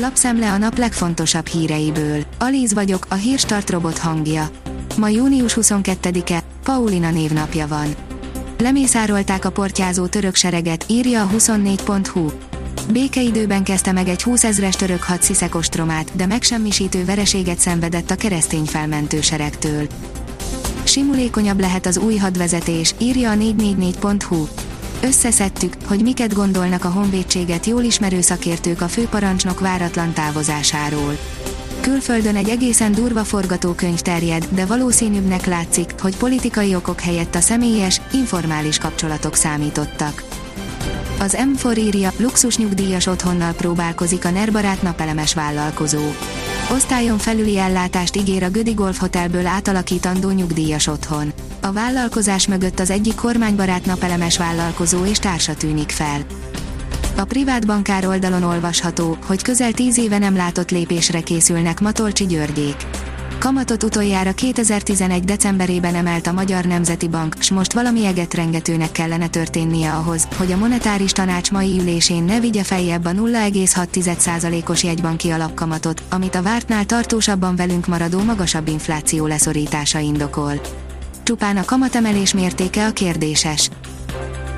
Lapszemle a nap legfontosabb híreiből. Alíz vagyok, a hírstart robot hangja. Ma június 22-e, Paulina névnapja van. Lemészárolták a portyázó török sereget, írja a 24.hu. Békeidőben kezdte meg egy 20 ezres török had Sziszek ostromát, de megsemmisítő vereséget szenvedett a keresztény felmentő seregtől. Simulékonyabb lehet az új hadvezetés, írja a 444.hu. Összeszedtük, hogy miket gondolnak a honvédséget jól ismerő szakértők a főparancsnok váratlan távozásáról. Külföldön egy egészen durva forgatókönyv terjed, de valószínűbbnek látszik, hogy politikai okok helyett a személyes, informális kapcsolatok számítottak. Az M4 írja, luxus nyugdíjas otthonnal próbálkozik a nerbarát napelemes vállalkozó. Osztályon felüli ellátást ígér a Gödi Golf Hotelből átalakítandó nyugdíjas otthon. A vállalkozás mögött az egyik kormánybarát napelemes vállalkozó és társa tűnik fel. A privát bankár oldalon olvasható, hogy közel 10 éve nem látott lépésre készülnek Matolcsi Györgyék. Kamatot utoljára 2011. decemberében emelt a Magyar Nemzeti Bank, s most valami egetrengetőnek kellene történnie ahhoz, hogy a monetáris tanács mai ülésén ne vigye feljebb a 0,6%-os jegybanki alapkamatot, amit a vártnál tartósabban velünk maradó magasabb infláció leszorítása indokol. Csupán a kamatemelés mértéke a kérdéses.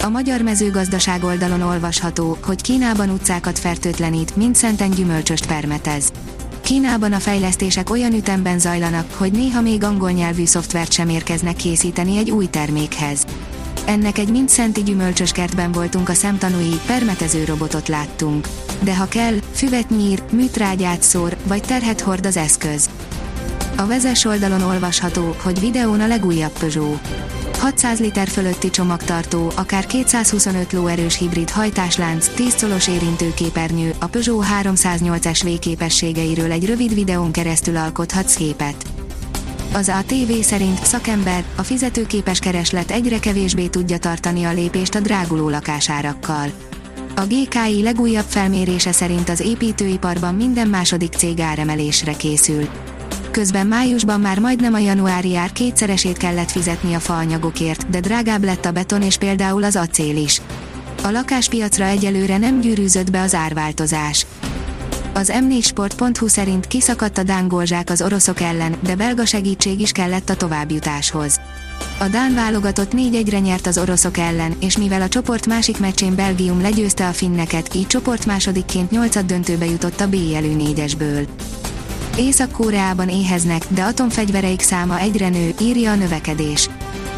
A magyar mezőgazdaság oldalon olvasható, hogy Kínában utcákat fertőtlenít, mint szenten gyümölcsöst permetez. Kínában a fejlesztések olyan ütemben zajlanak, hogy néha még angol nyelvű szoftvert sem érkeznek készíteni egy új termékhez. Ennek egy mint szenti gyümölcsös kertben voltunk a szemtanúi, permetező robotot láttunk. De ha kell, füvet nyír, műtrágyát szór, vagy terhet hord az eszköz. A vezes oldalon olvasható, hogy videón a legújabb Peugeot. 600 liter fölötti csomagtartó, akár 225 lóerős hibrid hajtáslánc, 10 colos érintőképernyő, a Peugeot 308 SV képességeiről egy rövid videón keresztül alkothatsz képet. Az ATV szerint szakember, a fizetőképes kereslet egyre kevésbé tudja tartani a lépést a dráguló lakásárakkal. A GKI legújabb felmérése szerint az építőiparban minden második cég áremelésre készül közben májusban már majdnem a januári ár kétszeresét kellett fizetni a faanyagokért, de drágább lett a beton és például az acél is. A lakáspiacra egyelőre nem gyűrűzött be az árváltozás. Az m4sport.hu szerint kiszakadt a Dán golzsák az oroszok ellen, de belga segítség is kellett a továbbjutáshoz. A Dán válogatott 4-1-re nyert az oroszok ellen, és mivel a csoport másik meccsén Belgium legyőzte a finneket, így csoport másodikként 8 döntőbe jutott a B jelű négyesből. Észak-Koreában éheznek, de atomfegyvereik száma egyre nő, írja a növekedés.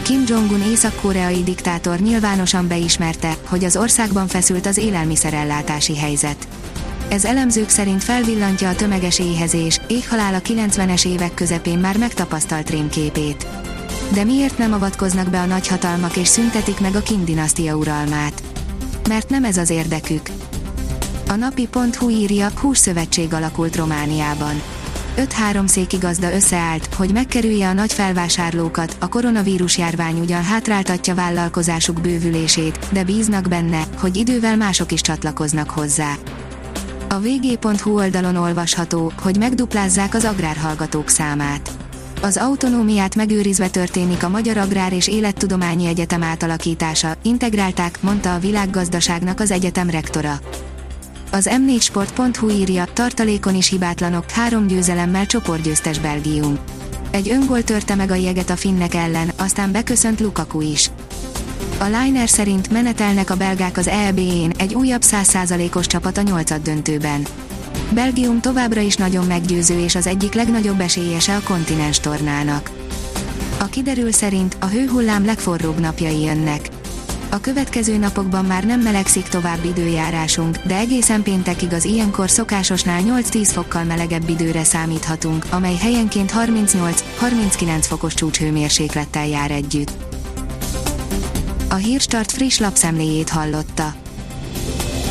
Kim Jong-un észak-koreai diktátor nyilvánosan beismerte, hogy az országban feszült az élelmiszerellátási helyzet. Ez elemzők szerint felvillantja a tömeges éhezés, éghalál a 90-es évek közepén már megtapasztalt rémképét. De miért nem avatkoznak be a nagyhatalmak és szüntetik meg a Kim dinasztia uralmát? Mert nem ez az érdekük. A napi.hu írja, hússzövetség alakult Romániában 5-3 székigazda összeállt, hogy megkerülje a nagy felvásárlókat, a koronavírus járvány ugyan hátráltatja vállalkozásuk bővülését, de bíznak benne, hogy idővel mások is csatlakoznak hozzá. A vg.hu oldalon olvasható, hogy megduplázzák az agrárhallgatók számát. Az autonómiát megőrizve történik a Magyar Agrár és Élettudományi Egyetem átalakítása, integrálták, mondta a világgazdaságnak az egyetem rektora. Az m4sport.hu írja, tartalékon is hibátlanok, három győzelemmel csoportgyőztes Belgium. Egy öngól törte meg a jeget a finnek ellen, aztán beköszönt Lukaku is. A Liner szerint menetelnek a belgák az EB-én, egy újabb 100%-os csapat a nyolcad döntőben. Belgium továbbra is nagyon meggyőző és az egyik legnagyobb esélyese a kontinens tornának. A kiderül szerint a hőhullám legforróbb napjai jönnek. A következő napokban már nem melegszik tovább időjárásunk, de egészen péntekig az ilyenkor szokásosnál 8-10 fokkal melegebb időre számíthatunk, amely helyenként 38-39 fokos csúcshőmérséklettel jár együtt. A Hírstart friss lapszemléjét hallotta.